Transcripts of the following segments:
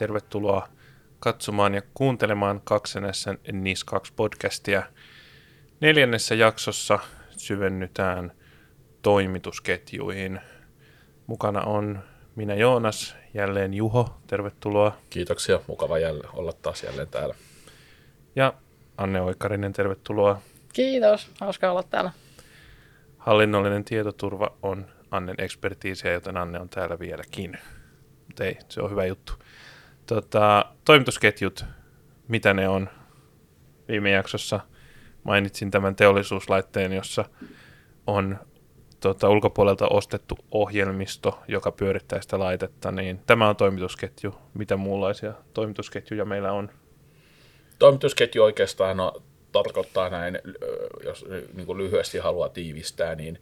Tervetuloa katsomaan ja kuuntelemaan kaksenessa NIS 2 podcastia. Neljännessä jaksossa syvennytään toimitusketjuihin. Mukana on minä Joonas, jälleen Juho, tervetuloa. Kiitoksia, mukava jälleen olla taas jälleen täällä. Ja Anne Oikarinen, tervetuloa. Kiitos, hauska olla täällä. Hallinnollinen tietoturva on Annen ekspertiisiä, joten Anne on täällä vieläkin. Mutta ei, se on hyvä juttu. Tota, toimitusketjut, mitä ne on? Viime jaksossa mainitsin tämän teollisuuslaitteen, jossa on tota, ulkopuolelta ostettu ohjelmisto, joka pyörittää sitä laitetta, niin tämä on toimitusketju. Mitä muunlaisia toimitusketjuja meillä on? Toimitusketju oikeastaan no, tarkoittaa näin, jos niin kuin lyhyesti haluaa tiivistää, niin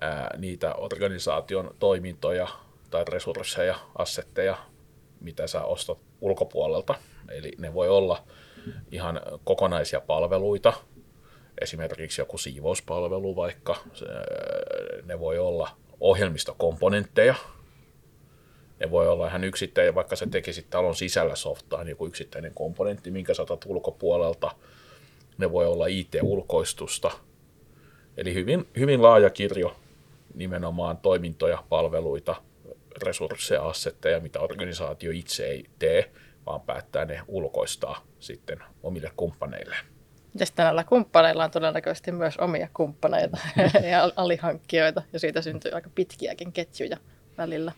ää, niitä organisaation toimintoja tai resursseja, assetteja, mitä sä ostat ulkopuolelta. Eli ne voi olla ihan kokonaisia palveluita, esimerkiksi joku siivouspalvelu vaikka, ne voi olla ohjelmistokomponentteja, ne voi olla ihan yksittäinen, vaikka sä tekisit talon sisällä softaa, niin joku yksittäinen komponentti, minkä saatat ulkopuolelta. Ne voi olla IT-ulkoistusta. Eli hyvin, hyvin laaja kirjo nimenomaan toimintoja, palveluita, resursseja, assetteja, mitä organisaatio itse ei tee, vaan päättää ne ulkoistaa sitten omille kumppaneille. Ja sitten näillä kumppaneilla on todennäköisesti myös omia kumppaneita ja alihankkijoita, ja siitä syntyy aika pitkiäkin ketjuja välillä.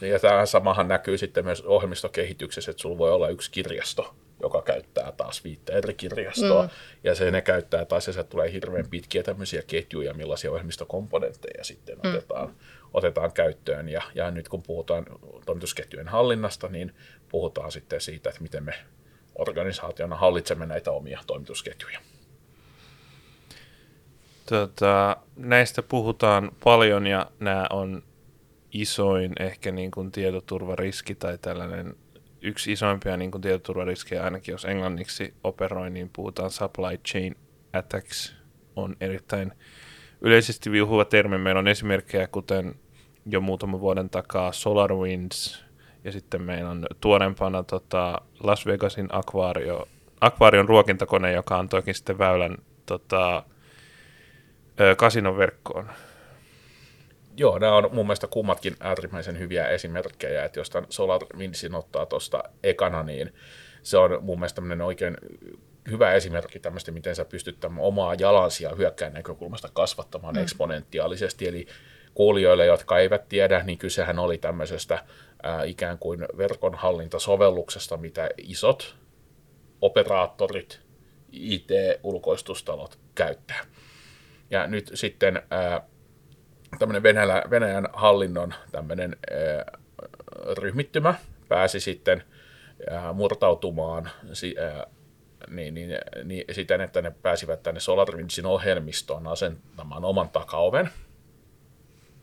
Ja tämä samahan näkyy sitten myös ohjelmistokehityksessä, että sulla voi olla yksi kirjasto, joka käyttää taas viittä eri kirjastoa, mm. ja se ne käyttää taas, ja se tulee hirveän pitkiä tämmöisiä ketjuja, millaisia ohjelmistokomponentteja sitten mm. otetaan, otetaan käyttöön. Ja, ja nyt kun puhutaan toimitusketjujen hallinnasta, niin puhutaan sitten siitä, että miten me organisaationa hallitsemme näitä omia toimitusketjuja. Tota, näistä puhutaan paljon ja nämä on isoin ehkä niin kuin tietoturvariski tai tällainen yksi isoimpia niin kuin tietoturvariskejä, ainakin jos englanniksi operoi, niin puhutaan supply chain attacks, on erittäin yleisesti viuhuva termi. Meillä on esimerkkejä, kuten jo muutaman vuoden takaa SolarWinds, ja sitten meillä on tuorempana tota Las Vegasin akvaario, akvaarion ruokintakone, joka antoikin sitten väylän tota, kasinon verkkoon. Joo, nämä on mun mielestä kummatkin äärimmäisen hyviä esimerkkejä, että jos tämän Solar Windsin ottaa tuosta ekana, niin se on mun mielestä tämmöinen oikein hyvä esimerkki tämmöistä, miten sä pystyt omaa jalansia hyökkäin näkökulmasta kasvattamaan mm. eksponentiaalisesti, eli kuulijoille, jotka eivät tiedä, niin kysehän oli tämmöisestä ää, ikään kuin verkonhallintasovelluksesta, mitä isot operaattorit, IT-ulkoistustalot käyttää. Ja nyt sitten ää, tämmöinen Venäjän, Venäjän hallinnon tämmöinen ää, ryhmittymä pääsi sitten ää, murtautumaan si, ää, niin, niin, niin, siten, että ne pääsivät tänne SolarWindsin ohjelmistoon asentamaan oman takaoven.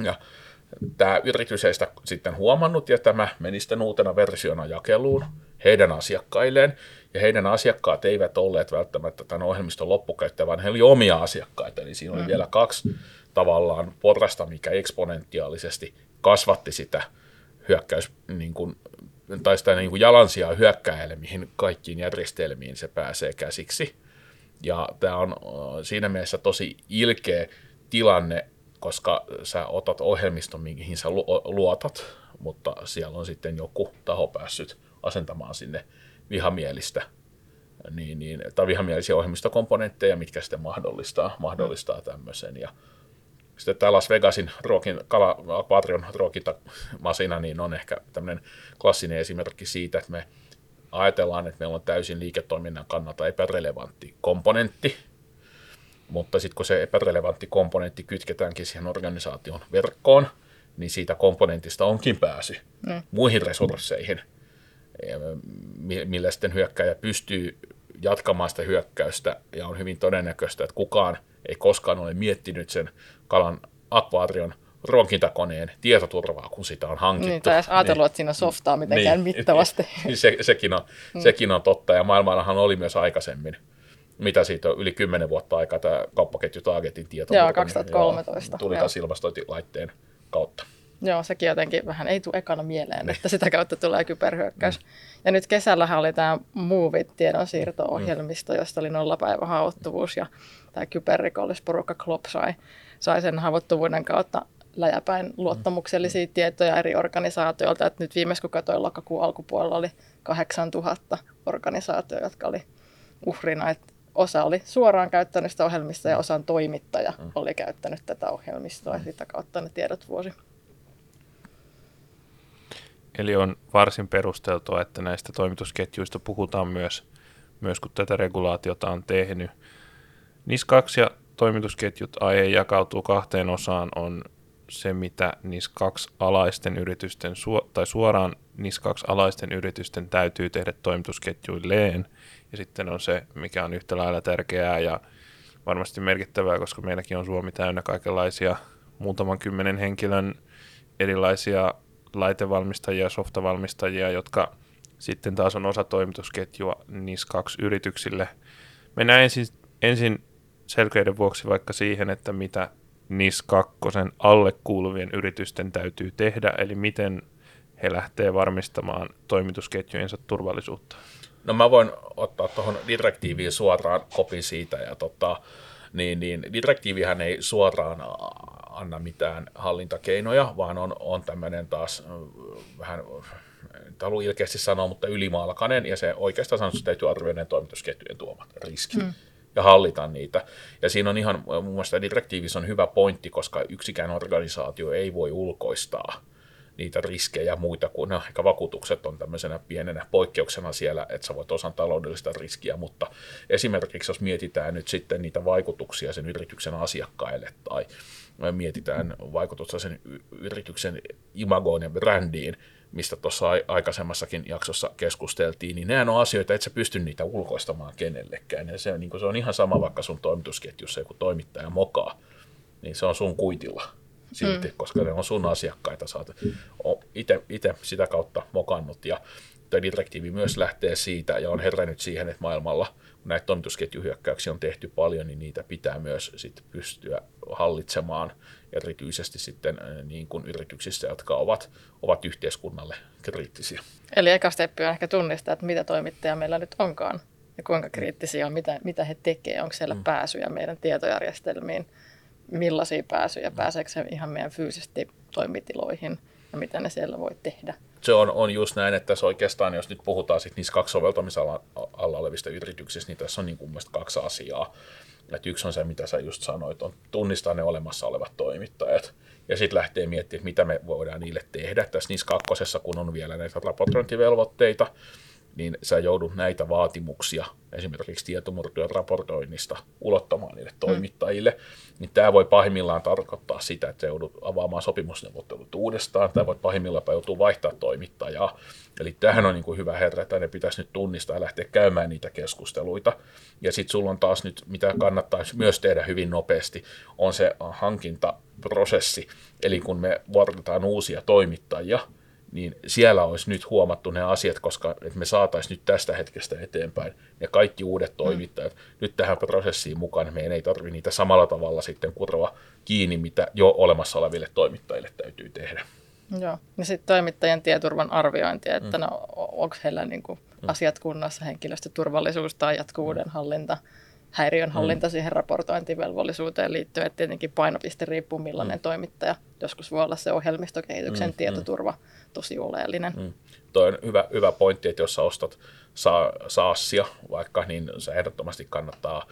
Ja tämä yritys ei sitä sitten huomannut, ja tämä meni sitten uutena versiona jakeluun heidän asiakkailleen, ja heidän asiakkaat eivät olleet välttämättä tämän ohjelmiston loppukäyttäjä, vaan he olivat omia asiakkaita, eli siinä oli mm. vielä kaksi tavallaan porrasta, mikä eksponentiaalisesti kasvatti sitä hyökkäys, niin kuin, tai sitä niin kuin jalansijaa hyökkäjälle, mihin kaikkiin järjestelmiin se pääsee käsiksi. Ja tämä on siinä mielessä tosi ilkeä tilanne, koska sä otat ohjelmiston, mihin sä luotat, mutta siellä on sitten joku taho päässyt asentamaan sinne vihamielistä niin, niin, tai vihamielisiä ohjelmistokomponentteja, mitkä sitten mahdollistaa, mahdollistaa tämmöisen. Ja sitten tämä Las Vegasin ruokin, kala, Aquatrion ruokintamasina niin on ehkä tämmöinen klassinen esimerkki siitä, että me ajatellaan, että meillä on täysin liiketoiminnan kannalta epärelevantti komponentti, mutta sitten kun se epärelevantti komponentti kytketäänkin siihen organisaation verkkoon, niin siitä komponentista onkin pääsy mm. muihin resursseihin, millä sitten hyökkäjä pystyy jatkamaan sitä hyökkäystä, ja on hyvin todennäköistä, että kukaan ei koskaan ole miettinyt sen kalan akvaatrion ruokintakoneen tietoturvaa, kun sitä on hankittu. Niin, tai edes ajatellut, niin, että siinä softaa mitenkään niin, mittavasti. Se, sekin, on, mm. sekin on totta, ja maailmallahan oli myös aikaisemmin mitä siitä on yli 10 vuotta aikaa tämä kauppaketju Targetin tieto. Joo, 2013. Tuli taas ilmastointilaitteen kautta. Joo, sekin jotenkin vähän ei tule ekana mieleen, niin. että sitä kautta tulee kyberhyökkäys. Mm. Ja nyt kesällähän oli tämä Movit tiedonsiirto-ohjelmisto, josta oli nollapäivä haavoittuvuus ja tämä kyberrikollisporukka Klop sai, sai sen haavoittuvuuden kautta läjäpäin luottamuksellisia mm. tietoja eri organisaatioilta. Et nyt viimeis kun katsoin lokakuun alkupuolella oli 8000 organisaatioita, jotka oli uhrina. Et osa oli suoraan käyttänyt sitä ohjelmista ja osan toimittaja mm. oli käyttänyt tätä ohjelmistoa ja sitä kautta ne tiedot vuosi. Eli on varsin perusteltua, että näistä toimitusketjuista puhutaan myös, myös kun tätä regulaatiota on tehnyt. NIS 2 ja toimitusketjut aihe jakautuu kahteen osaan. On se, mitä NIS 2 alaisten yritysten, tai suoraan NIS 2 alaisten yritysten täytyy tehdä toimitusketjuilleen. Ja sitten on se, mikä on yhtä lailla tärkeää ja varmasti merkittävää, koska meilläkin on Suomi täynnä kaikenlaisia muutaman kymmenen henkilön erilaisia laitevalmistajia softavalmistajia, jotka sitten taas on osa toimitusketjua NIS 2 yrityksille. Mennään ensin, ensin selkeyden vuoksi vaikka siihen, että mitä NIS 2 alle kuuluvien yritysten täytyy tehdä, eli miten he lähtee varmistamaan toimitusketjujensa turvallisuutta. No mä voin ottaa tuohon direktiiviin suoraan kopi siitä, ja tota, niin, niin direktiivihän ei suoraan anna mitään hallintakeinoja, vaan on, on tämmöinen taas vähän, en halua ilkeästi sanoa, mutta ylimalkainen, ja se oikeastaan sanoo, että täytyy arvioida toimitusketjujen tuomat riskit. Mm ja hallita niitä. Ja siinä on ihan, mun mielestä direktiivissä on hyvä pointti, koska yksikään organisaatio ei voi ulkoistaa niitä riskejä ja muita kuin, no, ehkä vakuutukset on tämmöisenä pienenä poikkeuksena siellä, että sä voit osan taloudellista riskiä, mutta esimerkiksi jos mietitään nyt sitten niitä vaikutuksia sen yrityksen asiakkaille tai mietitään vaikutusta sen yrityksen imagoon ja brändiin, mistä tuossa aikaisemmassakin jaksossa keskusteltiin, niin nämä on asioita, että sä pysty niitä ulkoistamaan kenellekään. Ja se, niin se on ihan sama, vaikka sun toimitusketjussa joku toimittaja mokaa, niin se on sun kuitilla silti, mm. koska ne on sun asiakkaita. Sä oot itse sitä kautta mokannut ja tämä direktiivi myös lähtee siitä ja on herännyt siihen, että maailmalla, kun näitä toimitusketjuhyökkäyksiä on tehty paljon, niin niitä pitää myös sit pystyä hallitsemaan erityisesti sitten äh, niin kuin yrityksissä, jotka ovat, ovat yhteiskunnalle kriittisiä. Eli eka steppi on ehkä tunnistaa, että mitä toimittajia meillä nyt onkaan ja kuinka kriittisiä on, mitä, mitä he tekevät, onko siellä mm. pääsyjä meidän tietojärjestelmiin, millaisia pääsyjä, pääseekö se ihan meidän fyysisesti toimitiloihin ja mitä ne siellä voi tehdä. Se on, on just näin, että tässä oikeastaan, jos nyt puhutaan sit niistä kaksi soveltamisalla alla olevista yrityksistä, niin tässä on niin kuin kaksi asiaa. Et yksi on se, mitä sä just sanoit, on tunnistaa ne olemassa olevat toimittajat ja sitten lähtee miettimään, mitä me voidaan niille tehdä. Tässä niissä kakkosessa, kun on vielä näitä raportointivelvoitteita, niin sä joudut näitä vaatimuksia esimerkiksi tietomurtojen raportoinnista ulottamaan niille mm. toimittajille, mm. niin tämä voi pahimmillaan tarkoittaa sitä, että joudut avaamaan sopimusneuvottelut uudestaan, tämä voi pahimmillaan joutua vaihtaa toimittajaa. Eli tähän on niin kuin hyvä herra, että ne pitäisi nyt tunnistaa ja lähteä käymään niitä keskusteluita. Ja sitten sulla on taas nyt, mitä kannattaa myös tehdä hyvin nopeasti, on se hankintaprosessi. Eli kun me vuorotetaan uusia toimittajia, niin siellä olisi nyt huomattu ne asiat, koska että me saataisiin nyt tästä hetkestä eteenpäin ne kaikki uudet toimittajat mm. nyt tähän prosessiin mukaan, niin meidän ei tarvitse niitä samalla tavalla sitten kuroa kiinni, mitä jo olemassa oleville toimittajille täytyy tehdä. Joo, ja sitten toimittajien tieturvan arviointi, että mm. no, onko heillä niin kuin mm. asiat kunnossa, henkilöstöturvallisuus tai jatkuvuuden mm. hallinta, häiriön hallinta mm. siihen raportointivelvollisuuteen liittyen, että tietenkin painopiste riippuu millainen mm. toimittaja. Joskus voi olla se ohjelmistokehityksen mm. tietoturva tosi oleellinen. Mm. Tuo on hyvä, hyvä pointti, että jos sä ostat saa, saassia vaikka, niin se ehdottomasti kannattaa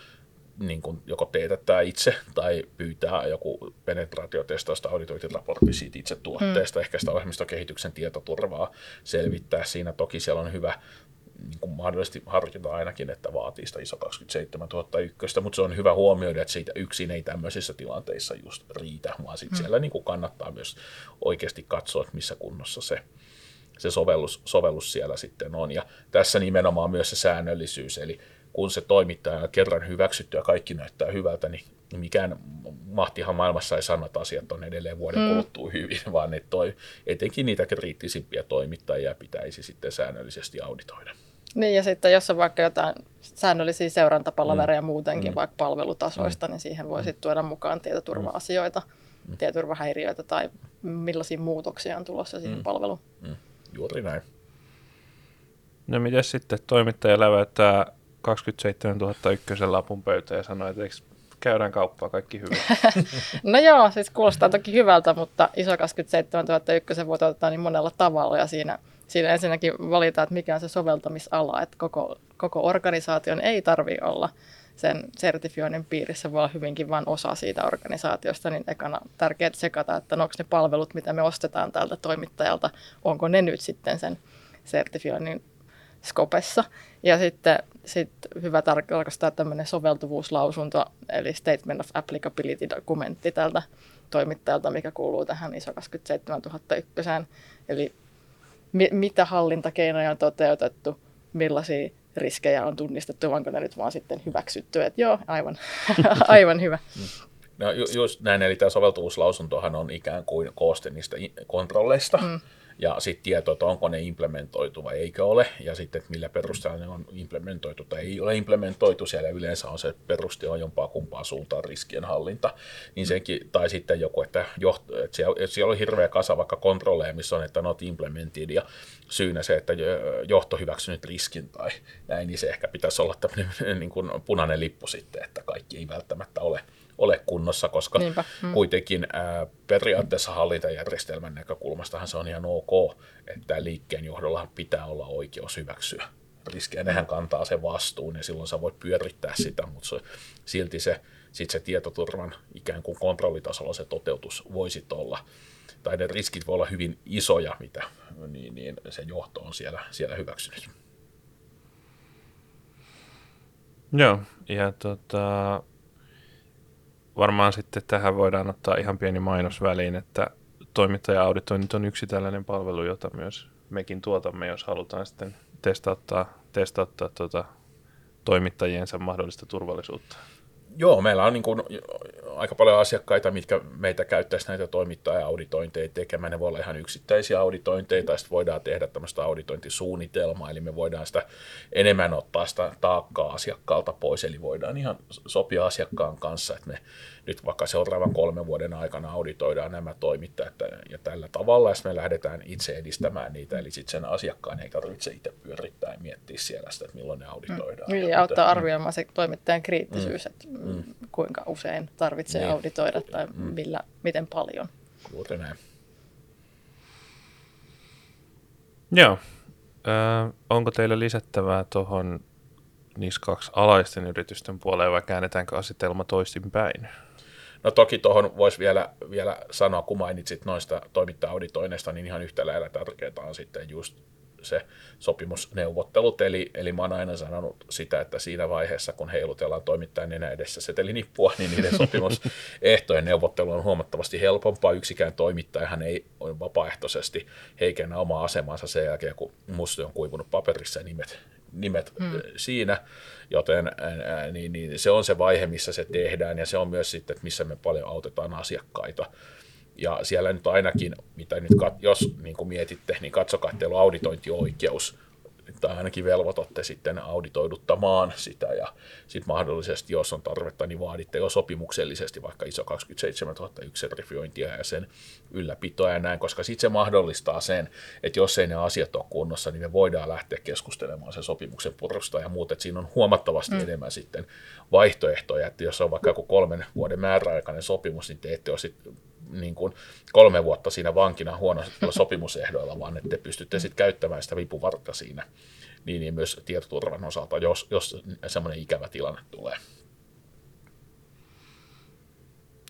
niin kuin joko teetättää itse tai pyytää joku penetraatiotestausta auditointiraportti siitä itse tuotteesta, mm. ehkä sitä ohjelmistokehityksen tietoturvaa selvittää. Siinä toki siellä on hyvä niin kuin mahdollisesti harkita ainakin, että vaatii sitä ISO 27001, mutta se on hyvä huomioida, että siitä yksin ei tämmöisissä tilanteissa just riitä, vaan sitten mm. siellä niin kuin kannattaa myös oikeasti katsoa, että missä kunnossa se, se sovellus, sovellus siellä sitten on. Ja tässä nimenomaan myös se säännöllisyys, eli kun se toimittaja on kerran hyväksytty ja kaikki näyttää hyvältä, niin mikään mahtihan maailmassa ei sano, että asiat on edelleen vuoden mm. kuluttua hyvin, vaan että toi, etenkin niitä kriittisimpiä toimittajia pitäisi sitten säännöllisesti auditoida. Niin ja sitten jos on vaikka jotain säännöllisiä seurantapalavereja mm. muutenkin, mm. vaikka palvelutasoista, mm. niin siihen voi mm. sitten tuoda mukaan tietoturva-asioita. tietoturvahäiriöitä tai millaisia muutoksia on tulossa siihen mm. palveluun. Mm. Juuri näin. No miten sitten toimittaja läväyttää 27 000 ykkösen lapun pöytään ja sanoo, että eikö käydään kauppaa, kaikki hyvin. no joo, siis kuulostaa toki hyvältä, mutta iso 27 000 ykkösen voi toteuttaa niin monella tavalla ja siinä, siinä ensinnäkin valitaan, että mikä on se soveltamisala, että koko, koko organisaation ei tarvi olla sen sertifioinnin piirissä olla hyvinkin vain osa siitä organisaatiosta, niin ekana tärkeää sekata, että no onko ne palvelut, mitä me ostetaan tältä toimittajalta, onko ne nyt sitten sen sertifioinnin skopessa. Ja sitten sit hyvä tarkastaa tämmöinen soveltuvuuslausunto, eli Statement of Applicability-dokumentti tältä toimittajalta, mikä kuuluu tähän ISO 27001. Eli mi- mitä hallintakeinoja on toteutettu, millaisia riskejä on tunnistettu, onko ne nyt vaan sitten hyväksytty, että joo, aivan, aivan hyvä. No ju- just näin, eli tämä soveltuvuuslausuntohan on ikään kuin kooste niistä kontrolleista, mm ja sitten tieto, että onko ne implementoitu vai eikö ole, ja sitten, että millä perusteella ne on implementoitu tai ei ole implementoitu, siellä yleensä on se peruste on jompaa kumpaa suuntaan riskien hallinta, niin mm. senkin, tai sitten joku, että, joht, että, siellä, että siellä on hirveä kasa vaikka kontrolleja, missä on, että not implemented, ja syynä se, että johto hyväksynyt riskin tai näin, niin se ehkä pitäisi olla tämmöinen niin kuin punainen lippu sitten, että kaikki ei välttämättä ole ole kunnossa, koska Niinpä. Hmm. kuitenkin ää, periaatteessa hallintajärjestelmän näkökulmastahan se on ihan ok, että liikkeen johdolla pitää olla oikeus hyväksyä riskejä. Nehän kantaa sen vastuun ja silloin sä voit pyörittää sitä, mutta se, silti se, sit se tietoturvan ikään kuin kontrollitasolla se toteutus voisi olla tai ne riskit voi olla hyvin isoja, mitä niin, niin se johto on siellä, siellä hyväksynyt. Joo, ja tota, varmaan sitten tähän voidaan ottaa ihan pieni mainos väliin, että toimittaja-auditoinnit on yksi tällainen palvelu, jota myös mekin tuotamme, jos halutaan sitten testauttaa, testauttaa tuota toimittajiensa mahdollista turvallisuutta. Joo, meillä on niin kuin aika paljon asiakkaita, mitkä meitä käyttäisi näitä toimittaja-auditointeja tekemään. Ne voi olla ihan yksittäisiä auditointeja, tai sitten voidaan tehdä tämmöistä auditointisuunnitelmaa, eli me voidaan sitä enemmän ottaa sitä taakkaa asiakkaalta pois, eli voidaan ihan sopia asiakkaan kanssa, että me nyt vaikka seuraavan kolmen vuoden aikana auditoidaan nämä toimittajat ja tällä tavalla, ja me lähdetään itse edistämään niitä, eli sitten sen asiakkaan ei tarvitse itse pyörittää ja miettiä siellä sitä, että milloin ne auditoidaan. Mm. Eli auttaa arvioimaan se toimittajan kriittisyys, mm. että mm. kuinka usein tarvitsee niin. auditoida tai mm. millä, miten paljon. Juuri näin. Joo. Ö, onko teillä lisättävää tuohon niissä kaksi alaisten yritysten puoleen vai käännetäänkö asetelma toisinpäin? No toki tuohon voisi vielä, vielä sanoa, kun mainitsit noista toimittaja-auditoinneista, niin ihan yhtä lailla tärkeää on sitten just se sopimusneuvottelut, eli, eli mä oon aina sanonut sitä, että siinä vaiheessa, kun heilutellaan toimittajan enää edessä setelinippua, niin niiden sopimusehtojen neuvottelu on huomattavasti helpompaa. Yksikään toimittajahan ei ole vapaaehtoisesti heikennä omaa asemansa sen jälkeen, kun musta on kuivunut paperissa ja nimet, nimet hmm. siinä, joten ää, niin, niin se on se vaihe, missä se tehdään, ja se on myös sitten, että missä me paljon autetaan asiakkaita. Ja siellä nyt ainakin, mitä nyt, jos niin kuin mietitte, niin katsokaa, että teillä on auditointioikeus, tai ainakin velvoitatte sitten auditoiduttamaan sitä ja sitten mahdollisesti, jos on tarvetta, niin vaaditte jo sopimuksellisesti vaikka ISO 27001 sertifiointia ja sen ylläpitoa ja näin, koska sitten se mahdollistaa sen, että jos ei ne asiat ole kunnossa, niin me voidaan lähteä keskustelemaan sen sopimuksen purusta ja muut, että siinä on huomattavasti mm. enemmän sitten vaihtoehtoja, että jos on vaikka joku kolmen vuoden määräaikainen sopimus, niin te ette ole sitten niin kuin kolme vuotta siinä vankina huonoilla sopimusehdoilla, vaan että te pystytte sitten käyttämään sitä vipuvartta siinä niin, niin myös tietoturvan osalta, jos, jos semmoinen ikävä tilanne tulee.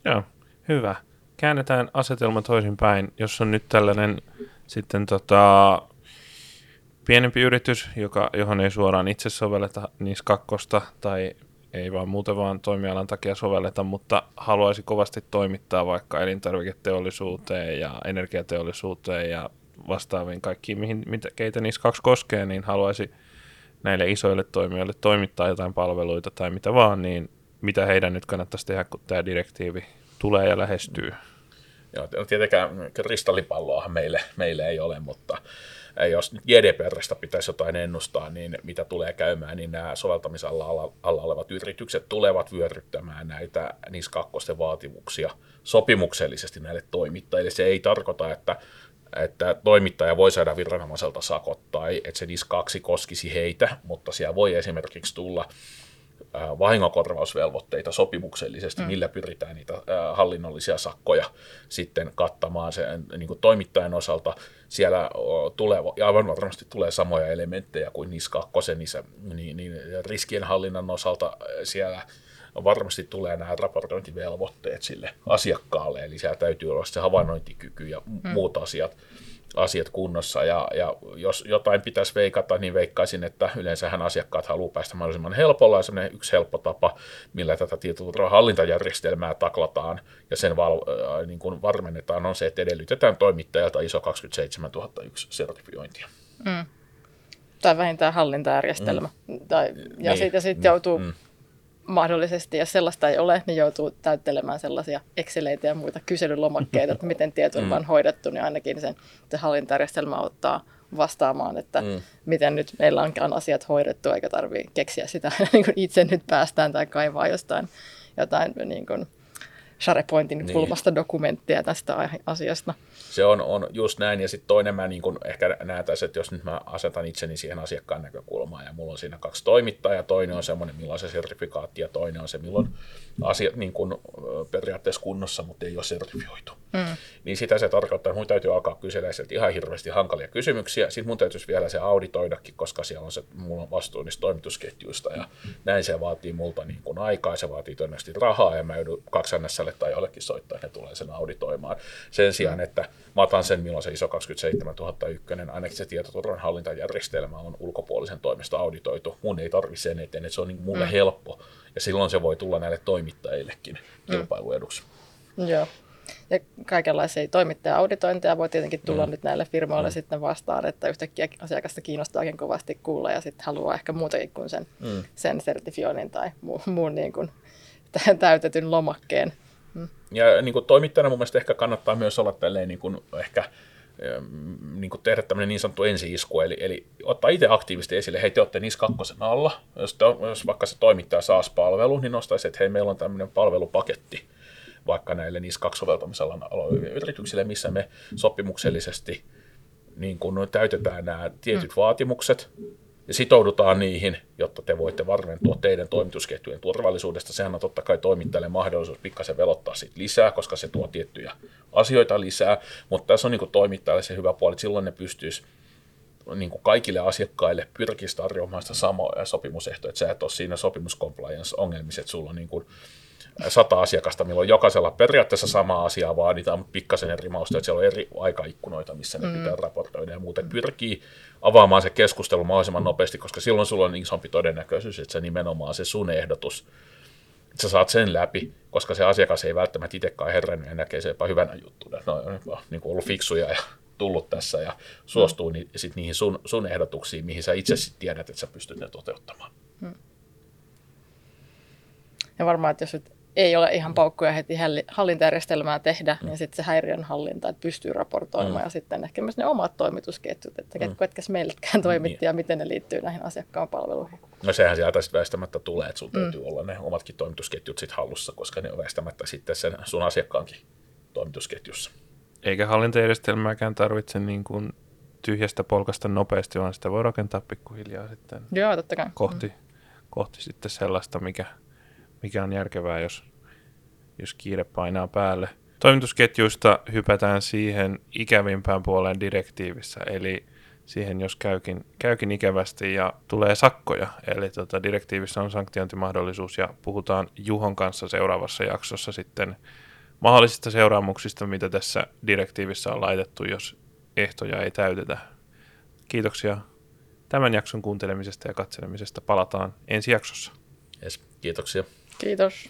Joo, hyvä. Käännetään asetelma toisinpäin. Jos on nyt tällainen sitten tota, pienempi yritys, joka, johon ei suoraan itse sovelleta niissä kakkosta tai ei vaan muuten vaan toimialan takia sovelleta, mutta haluaisi kovasti toimittaa vaikka elintarviketeollisuuteen ja energiateollisuuteen ja vastaaviin kaikkiin, mihin, mitä, keitä niissä kaksi koskee, niin haluaisi näille isoille toimijoille toimittaa jotain palveluita tai mitä vaan, niin mitä heidän nyt kannattaisi tehdä, kun tämä direktiivi tulee ja lähestyy? Joo, tietenkään kristallipalloahan meille, meille ei ole, mutta jos nyt GDPRstä pitäisi jotain ennustaa, niin mitä tulee käymään, niin nämä soveltamisalla alla olevat yritykset tulevat vyöryttämään näitä NIS 2 vaatimuksia sopimuksellisesti näille toimittajille. Se ei tarkoita, että että toimittaja voi saada viranomaiselta sakot tai että se NIS 2 koskisi heitä, mutta siellä voi esimerkiksi tulla vahingonkorvausvelvoitteita sopimuksellisesti, mm. millä pyritään niitä hallinnollisia sakkoja sitten kattamaan sen niin kuin toimittajan osalta. Siellä tulee, ja aivan varmasti tulee samoja elementtejä kuin NIS 2, niin, niin riskienhallinnan osalta siellä varmasti tulee nämä raportointivelvoitteet sille asiakkaalle, eli siellä täytyy olla se havainnointikyky ja mm. muut asiat asiat kunnossa. Ja, ja jos jotain pitäisi veikata, niin veikkaisin, että yleensähän asiakkaat haluaa päästä mahdollisimman helpolla. Ja yksi helppo tapa, millä tätä hallintajärjestelmää taklataan ja sen val, äh, niin kuin varmennetaan, on se, että edellytetään toimittajalta ISO 27001 sertifiointia. Mm. Tai vähintään hallintajärjestelmä. Mm. Tai, ja niin. sitten sit joutuu mm mahdollisesti, jos sellaista ei ole, niin joutuu täyttelemään sellaisia Exceleitä ja muita kyselylomakkeita, että miten tietoturva on mm. hoidettu, niin ainakin sen se hallintajärjestelmä auttaa vastaamaan, että mm. miten nyt meillä onkaan asiat hoidettu, eikä tarvitse keksiä sitä niin itse nyt päästään tai kaivaa jostain jotain niin kuin SharePointin niin. kulmasta dokumenttia tästä asiasta. Se on, on just näin, ja sitten toinen mä niin kun ehkä näen tässä, että jos nyt mä asetan itseni siihen asiakkaan näkökulmaan, ja mulla on siinä kaksi toimittajaa, toinen on semmoinen, milloin on se sertifikaatti, ja toinen on se, milloin asiat niin kun, periaatteessa kunnossa, mutta ei ole sertifioitu. Mm. Niin sitä se tarkoittaa, että mun täytyy alkaa kysellä sieltä ihan hirveästi hankalia kysymyksiä, sitten mun täytyisi vielä se auditoidakin, koska siellä on se, mulla on vastuu niistä toimitusketjuista, ja näin se vaatii multa niin kun aikaa, se vaatii todennäköisesti rahaa, ja mä joudun kaksi tai jollekin soittaa, ne tulee sen auditoimaan. Sen sijaan, että mä otan sen, milloin se ISO 27001, ainakin se tietoturvan hallintajärjestelmä on ulkopuolisen toimesta auditoitu. Mun ei tarvi sen eteen, että se on niin mulle mm. helppo. Ja silloin se voi tulla näille toimittajillekin mm. kilpailueduksi. Mm. Joo. Ja kaikenlaisia toimittaja-auditointeja voi tietenkin tulla mm. nyt näille firmoille mm. sitten vastaan, että yhtäkkiä asiakasta kiinnostaakin kovasti kuulla ja sitten haluaa ehkä muutakin kuin sen, mm. sen sertifioinnin tai muun, muun niin kuin täytetyn lomakkeen ja niin kuin toimittajana mun mielestä ehkä kannattaa myös olla tälleen niin kuin ehkä niin kuin tehdä tämmöinen niin sanottu ensi-isku, eli, eli ottaa itse aktiivisesti esille, hei te olette NIS 2 alla, jos, te, jos vaikka se toimittaja SaaS-palvelu, niin nostaisi, että hei meillä on tämmöinen palvelupaketti, vaikka näille NIS 2 soveltamisalan yrityksille, missä me sopimuksellisesti niin kun täytetään nämä tietyt mm. vaatimukset, ja sitoudutaan niihin, jotta te voitte varmentua teidän toimitusketjujen turvallisuudesta. Sehän on totta kai toimittajalle mahdollisuus pikkasen velottaa sit lisää, koska se tuo tiettyjä asioita lisää, mutta tässä on niin toimittajalle se hyvä puoli, että silloin ne pystyisi niin kuin kaikille asiakkaille pyrkisi tarjoamaan sitä samoja sopimusehtoja, että sä et ole siinä sopimuscompliance-ongelmissa, että sulla on niin kuin sata asiakasta, milloin jokaisella periaatteessa sama asiaa vaaditaan, mutta pikkasen eri mausta, että siellä on eri aikaikkunoita, missä ne mm. pitää raportoida ja muuten pyrkii avaamaan se keskustelu mahdollisimman nopeasti, koska silloin sulla on isompi todennäköisyys, että se nimenomaan se sun ehdotus, että sä saat sen läpi, koska se asiakas ei välttämättä itsekään herännyt ja näkee se jopa hyvänä juttuna. No, on niin ollut fiksuja ja tullut tässä ja suostuu ni, sit niihin sun, sun ehdotuksiin, mihin sä itse sit tiedät, että sä pystyt ne toteuttamaan. Mm. Ja varmaan, että jos nyt ei ole ihan paukkuja heti hallintajärjestelmää tehdä, mm. niin sitten se häiriön hallinta, että pystyy raportoimaan mm. ja sitten ehkä myös ne omat toimitusketjut, että mm. ketkä meillekään toimitti niin. ja miten ne liittyy näihin asiakkaan palveluihin. No sehän sieltä sitten väistämättä tulee, että sun mm. täytyy olla ne omatkin toimitusketjut sitten hallussa, koska ne on väistämättä sitten sen sun asiakkaankin toimitusketjussa. Eikä hallintajärjestelmääkään tarvitse niin kuin tyhjästä polkasta nopeasti, vaan sitä voi rakentaa pikkuhiljaa sitten Joo, totta kai. kohti, mm. kohti sitten sellaista, mikä mikä on järkevää, jos, jos kiire painaa päälle. Toimitusketjuista hypätään siihen ikävimpään puoleen direktiivissä, eli siihen, jos käykin, käykin ikävästi ja tulee sakkoja. Eli tota, direktiivissä on sanktiointimahdollisuus ja puhutaan Juhon kanssa seuraavassa jaksossa sitten mahdollisista seuraamuksista, mitä tässä direktiivissä on laitettu, jos ehtoja ei täytetä. Kiitoksia tämän jakson kuuntelemisesta ja katselemisesta. Palataan ensi jaksossa. Yes, kiitoksia. Kiitos.